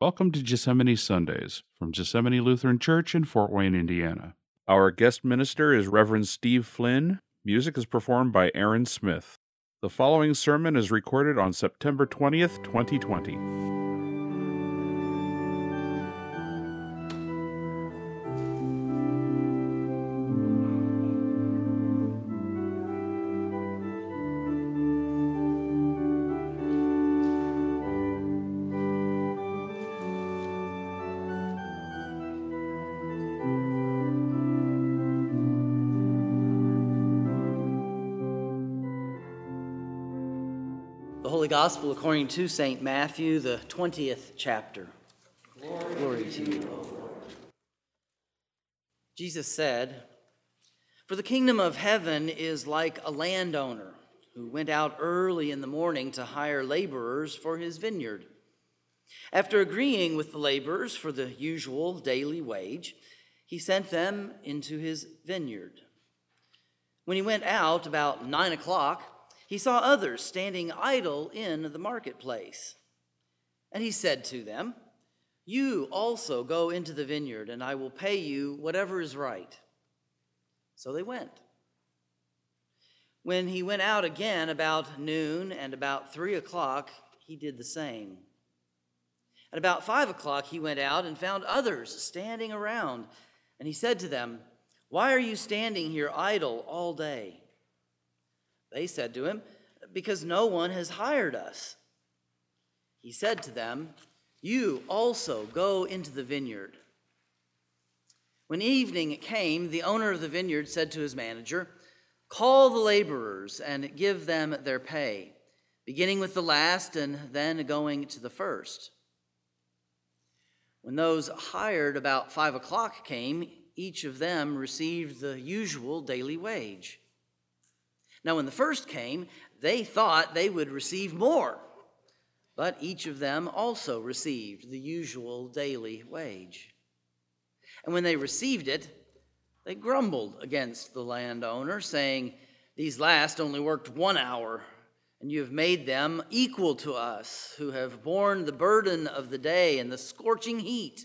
Welcome to Gethsemane Sundays from Gethsemane Lutheran Church in Fort Wayne, Indiana. Our guest minister is Reverend Steve Flynn. Music is performed by Aaron Smith. The following sermon is recorded on September 20th, 2020. The Gospel according to St. Matthew, the 20th chapter. Glory, Glory to you, Lord. Jesus said, For the kingdom of heaven is like a landowner who went out early in the morning to hire laborers for his vineyard. After agreeing with the laborers for the usual daily wage, he sent them into his vineyard. When he went out about nine o'clock, he saw others standing idle in the marketplace. And he said to them, You also go into the vineyard, and I will pay you whatever is right. So they went. When he went out again about noon and about three o'clock, he did the same. At about five o'clock, he went out and found others standing around. And he said to them, Why are you standing here idle all day? They said to him, Because no one has hired us. He said to them, You also go into the vineyard. When evening came, the owner of the vineyard said to his manager, Call the laborers and give them their pay, beginning with the last and then going to the first. When those hired about five o'clock came, each of them received the usual daily wage. Now, when the first came, they thought they would receive more, but each of them also received the usual daily wage. And when they received it, they grumbled against the landowner, saying, These last only worked one hour, and you have made them equal to us, who have borne the burden of the day and the scorching heat.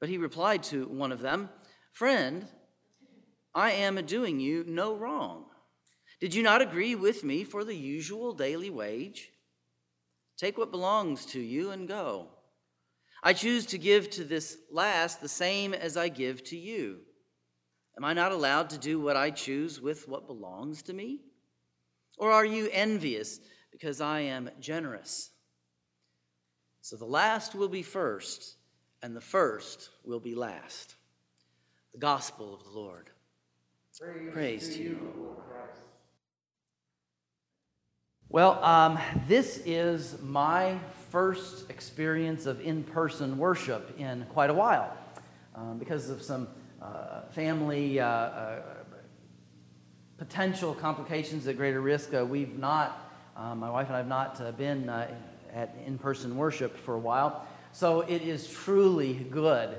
But he replied to one of them, Friend, I am doing you no wrong. Did you not agree with me for the usual daily wage? Take what belongs to you and go. I choose to give to this last the same as I give to you. Am I not allowed to do what I choose with what belongs to me? Or are you envious because I am generous? So the last will be first, and the first will be last. The gospel of the Lord. Praise, Praise to you, Lord Christ. Well, um, this is my first experience of in person worship in quite a while um, because of some uh, family uh, uh, potential complications at greater risk. Uh, we've not, uh, my wife and I have not uh, been at in person worship for a while. So it is truly good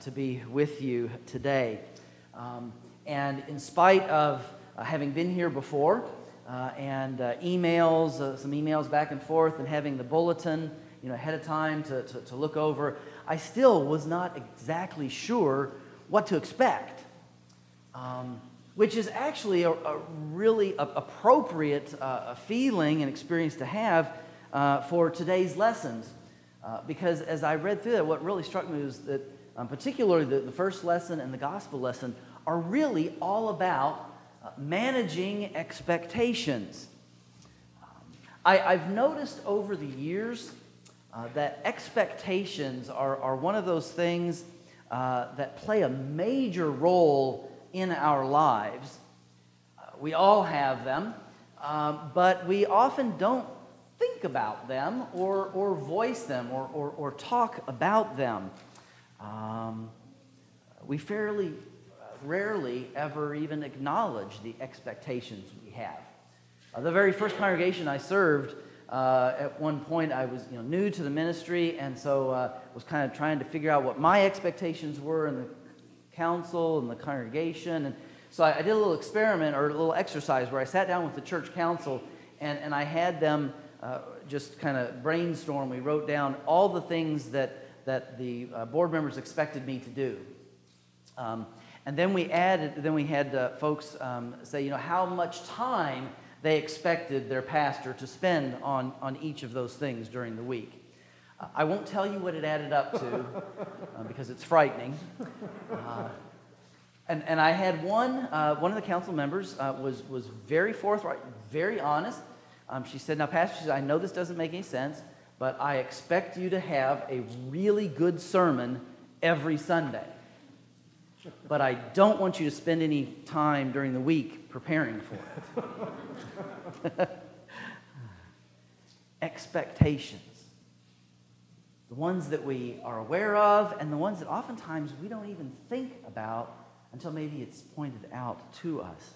to be with you today. Um, and in spite of uh, having been here before uh, and uh, emails, uh, some emails back and forth, and having the bulletin you know, ahead of time to, to, to look over, I still was not exactly sure what to expect. Um, which is actually a, a really a, appropriate uh, feeling and experience to have uh, for today's lessons. because as I read through that, what really struck me was that, um, particularly the, the first lesson and the gospel lesson, are really all about uh, managing expectations. Um, I, have noticed over the years uh, that expectations are, are one of those things uh, that play a major role in our lives. Uh, we all have them, um, but we often don't think about them or, or voice them or, or, or talk about them. Um, we fairly rarely ever even acknowledge the expectations we have. Uh, the very first congregation I served, uh, at one point I was you know, new to the ministry, and so uh, was kind of trying to figure out what my expectations were in the council and the congregation. And so I, I did a little experiment or a little exercise where I sat down with the church council and, and I had them uh, just kind of brainstorm. We wrote down all the things that, that the uh, board members expected me to do. Um, and then we added, then we had uh, folks um, say, you know, how much time they expected their pastor to spend on, on each of those things during the week. Uh, I won't tell you what it added up to uh, because it's frightening. Uh, and, and I had one, uh, one of the council members uh, was, was very forthright, very honest. Um, she said, Now, Pastor, she said, I know this doesn't make any sense, but I expect you to have a really good sermon every Sunday. But I don't want you to spend any time during the week preparing for it. Expectations. The ones that we are aware of, and the ones that oftentimes we don't even think about until maybe it's pointed out to us.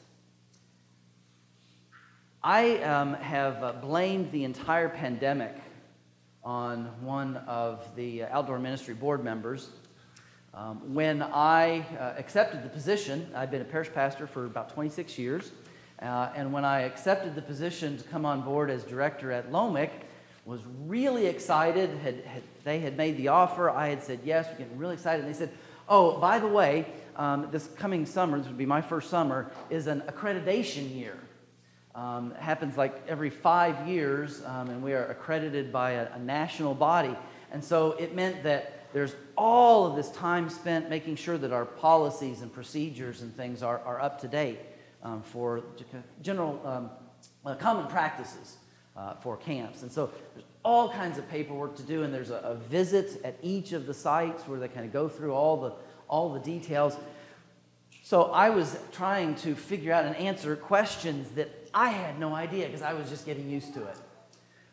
I um, have uh, blamed the entire pandemic on one of the outdoor ministry board members. Um, when I uh, accepted the position, I'd been a parish pastor for about 26 years, uh, and when I accepted the position to come on board as director at Lomic, was really excited. Had, had, they had made the offer. I had said yes. We're getting really excited. And they said, "Oh, by the way, um, this coming summer, this would be my first summer, is an accreditation year." Um, happens like every five years, um, and we are accredited by a, a, national body. And so it meant that there's all of this time spent making sure that our policies and procedures and things are, are up to date um, for general um, uh, common practices uh, for camps. And so there's all kinds of paperwork to do, and there's a, a visit at each of the sites where they kind of go through all the, all the details. So I was trying to figure out and answer questions that I had no idea because I was just getting used to it.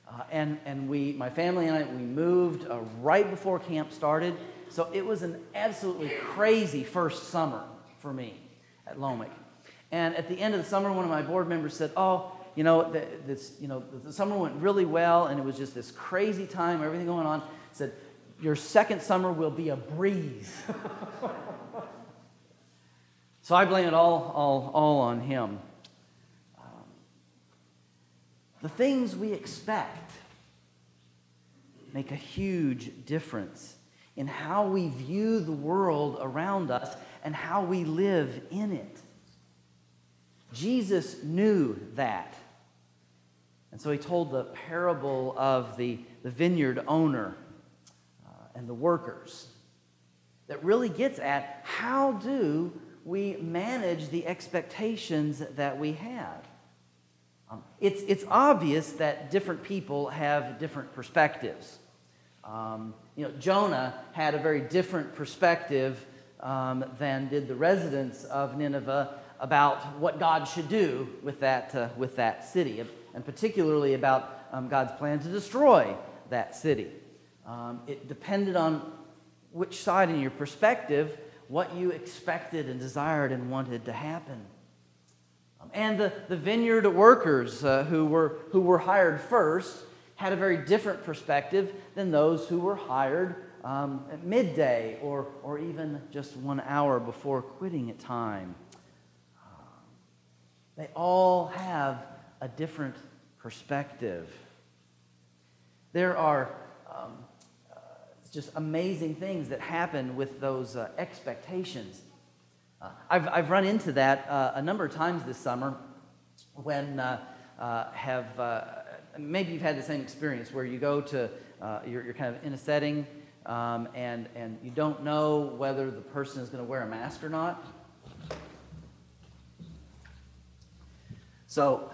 Uh, and and we, my family and I, we moved uh, right before camp started. So it was an absolutely crazy first summer for me at Lomic. And at the end of the summer, one of my board members said, "Oh, you know, the, this, you know, the summer went really well, and it was just this crazy time, everything going on." Said, "Your second summer will be a breeze." so I blame it all, all, all on him. The things we expect make a huge difference in how we view the world around us and how we live in it. Jesus knew that. And so he told the parable of the, the vineyard owner uh, and the workers that really gets at how do we manage the expectations that we have. Um, it's, it's obvious that different people have different perspectives. Um, you know, Jonah had a very different perspective um, than did the residents of Nineveh about what God should do with that, uh, with that city, and particularly about um, God's plan to destroy that city. Um, it depended on which side in your perspective, what you expected and desired and wanted to happen. And the, the vineyard workers uh, who, were, who were hired first had a very different perspective than those who were hired um, at midday or, or even just one hour before quitting at time. They all have a different perspective. There are um, uh, just amazing things that happen with those uh, expectations. Uh, I've, I've run into that uh, a number of times this summer when uh, uh have uh, maybe you've had the same experience where you go to you're, you're, kind of in a setting um, and and you don't know whether the person is going to wear a mask or not. So.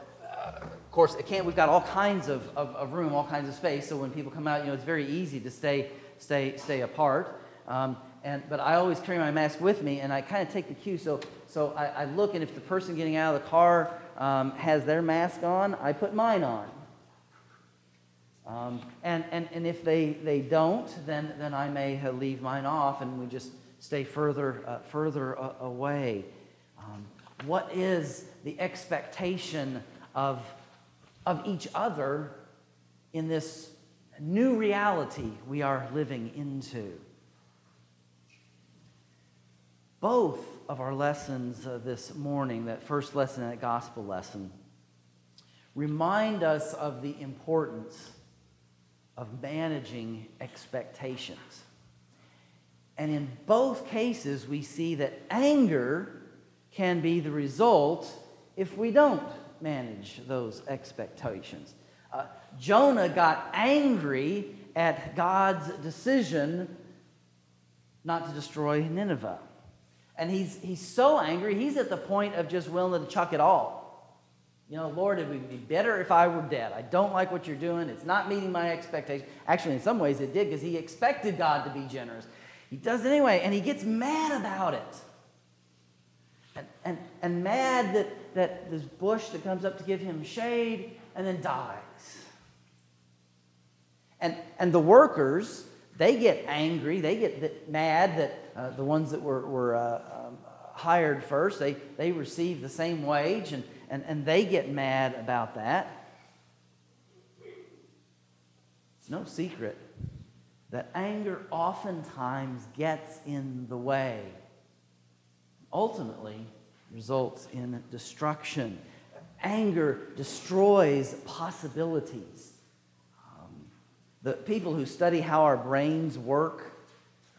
of course, it can't. We've got all kinds of, of, of, room, all kinds of space. So when people come out, you know, it's very easy to stay, stay, stay apart. Um, and, but I always carry my mask with me, and I kind of take the cue. So, so I, I, look, and if the person getting out of the car um, has their mask on, I put mine on. Um, and, and, and if they, they don't, then, then I may leave mine off, and we just stay further, uh, further uh, away. Um, what is the expectation of, of each other in this new reality we are living into? Both of our lessons uh, this morning, that first lesson, that gospel lesson, remind us of the importance of managing expectations. And in both cases, we see that anger can be the result if we don't manage those expectations. Uh, Jonah got angry at God's decision not to destroy Nineveh. And he's, he's so angry, he's at the point of just willing to chuck it all. You know, Lord, it would be better if I were dead. I don't like what you're doing. It's not meeting my expectations. Actually, in some ways, it did because he expected God to be generous. He does it anyway, and he gets mad about it. And, and, and mad that, that this bush that comes up to give him shade and then dies. And, and the workers, they get angry, they get mad that uh, the ones that were, were uh, um, hired first, they, they receive the same wage, and, and, and they get mad about that. It's no secret that anger oftentimes gets in the way, ultimately results in destruction. Anger destroys possibilities. The people who study how our brains work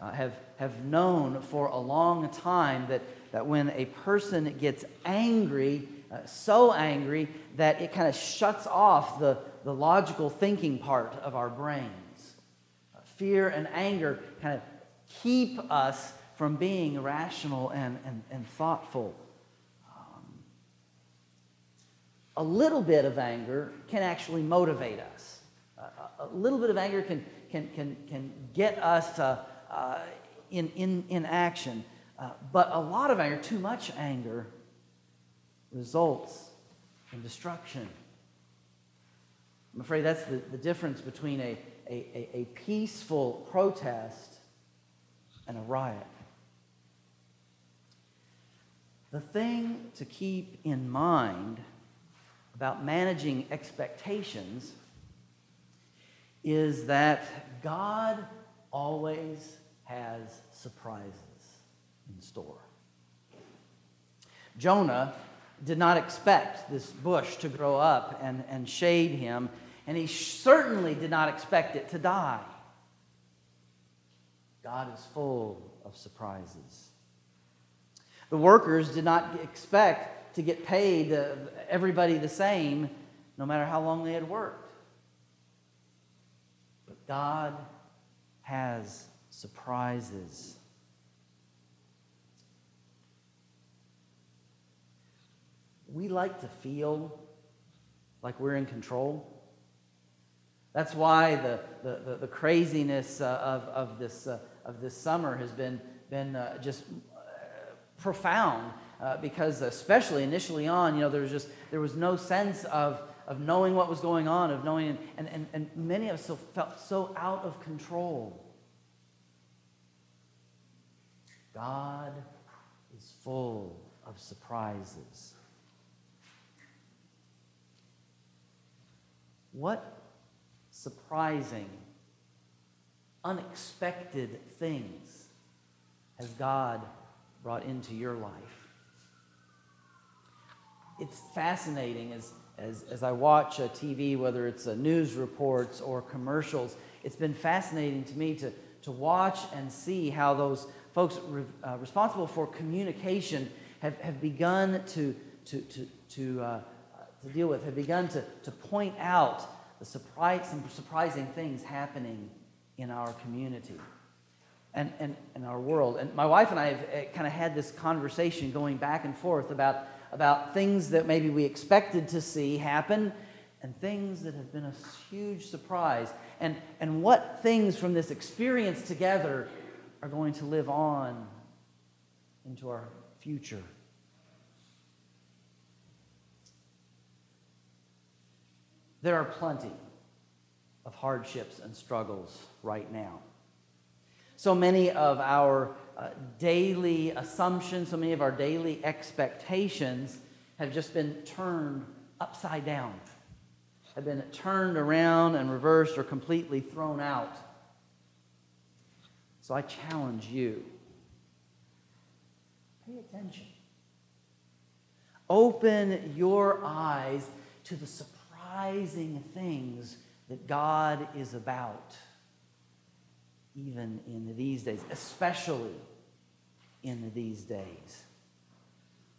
uh, have, have known for a long time that, that when a person gets angry, uh, so angry that it kind of shuts off the, the logical thinking part of our brains. Uh, fear and anger kind of keep us from being rational and, and, and thoughtful. Um, a little bit of anger can actually motivate us. A little bit of anger can, can, can, can get us uh, in, in, in action. Uh, but a lot of anger, too much anger, results in destruction. I'm afraid that's the, the difference between a, a, a peaceful protest and a riot. The thing to keep in mind about managing expectations is that God always has surprises in store. Jonah did not expect this bush to grow up and, and shade him, and he certainly did not expect it to die. God is full of surprises. The workers did not expect to get paid uh, everybody the same, no matter how long they had worked. God has surprises. we like to feel like we're in control. That's why the, the, the, the craziness uh, of, of, this, uh, of this summer has been, been uh, just uh, profound. Uh, because especially initially on, you know, there was just there was no sense of, of knowing what was going on, of knowing, and, and, and many of us felt so out of control. God is full of surprises. What surprising, unexpected things has God brought into your life? It's fascinating as, as, as I watch TV, whether it's news reports or commercials, it's been fascinating to me to, to watch and see how those folks re, uh, responsible for communication have, have begun to, to, to, to uh, to deal with have begun to, to point out the surprise, some surprising things happening in our community and, and, and our world. And my wife and I have eh, kind of had this conversation going back and forth about, about things that maybe we expected to see happen and things that have been a huge surprise. And, and what things from this experience together are going to live on into our future. There are plenty of hardships and struggles right now. So many of our uh, daily assumptions, so many of our daily expectations have just been turned upside down, have been turned around and reversed or completely thrown out. So I challenge you pay attention. Open your eyes to the surprising things that God is about, even in these days, especially in these days.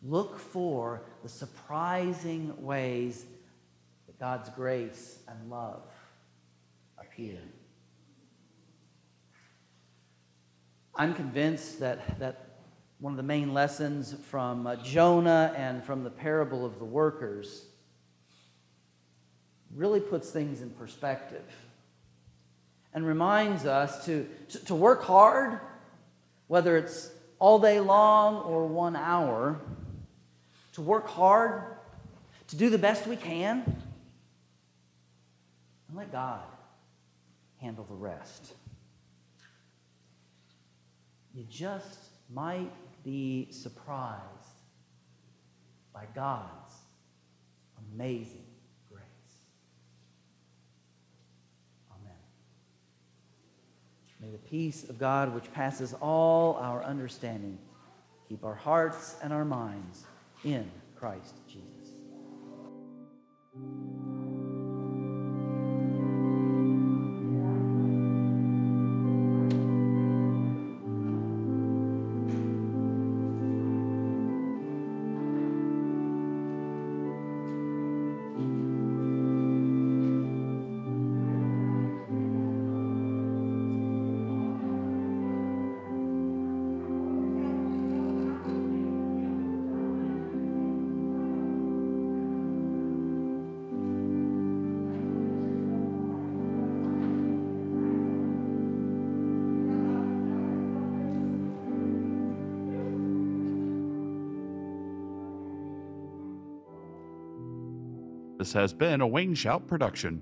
Look for the surprising ways that God's grace and love appear. I'm convinced that, that one of the main lessons from uh, Jonah and from the parable of the workers really puts things in perspective and reminds us to, to, work hard, whether it's all day long or one hour, to work hard, to do the best we can, and let God handle the rest. You just might be surprised by God's amazing grace. Amen. May the peace of God, which passes all our understanding, keep our hearts and our minds in Christ Jesus. This has been a Wayne Shout production.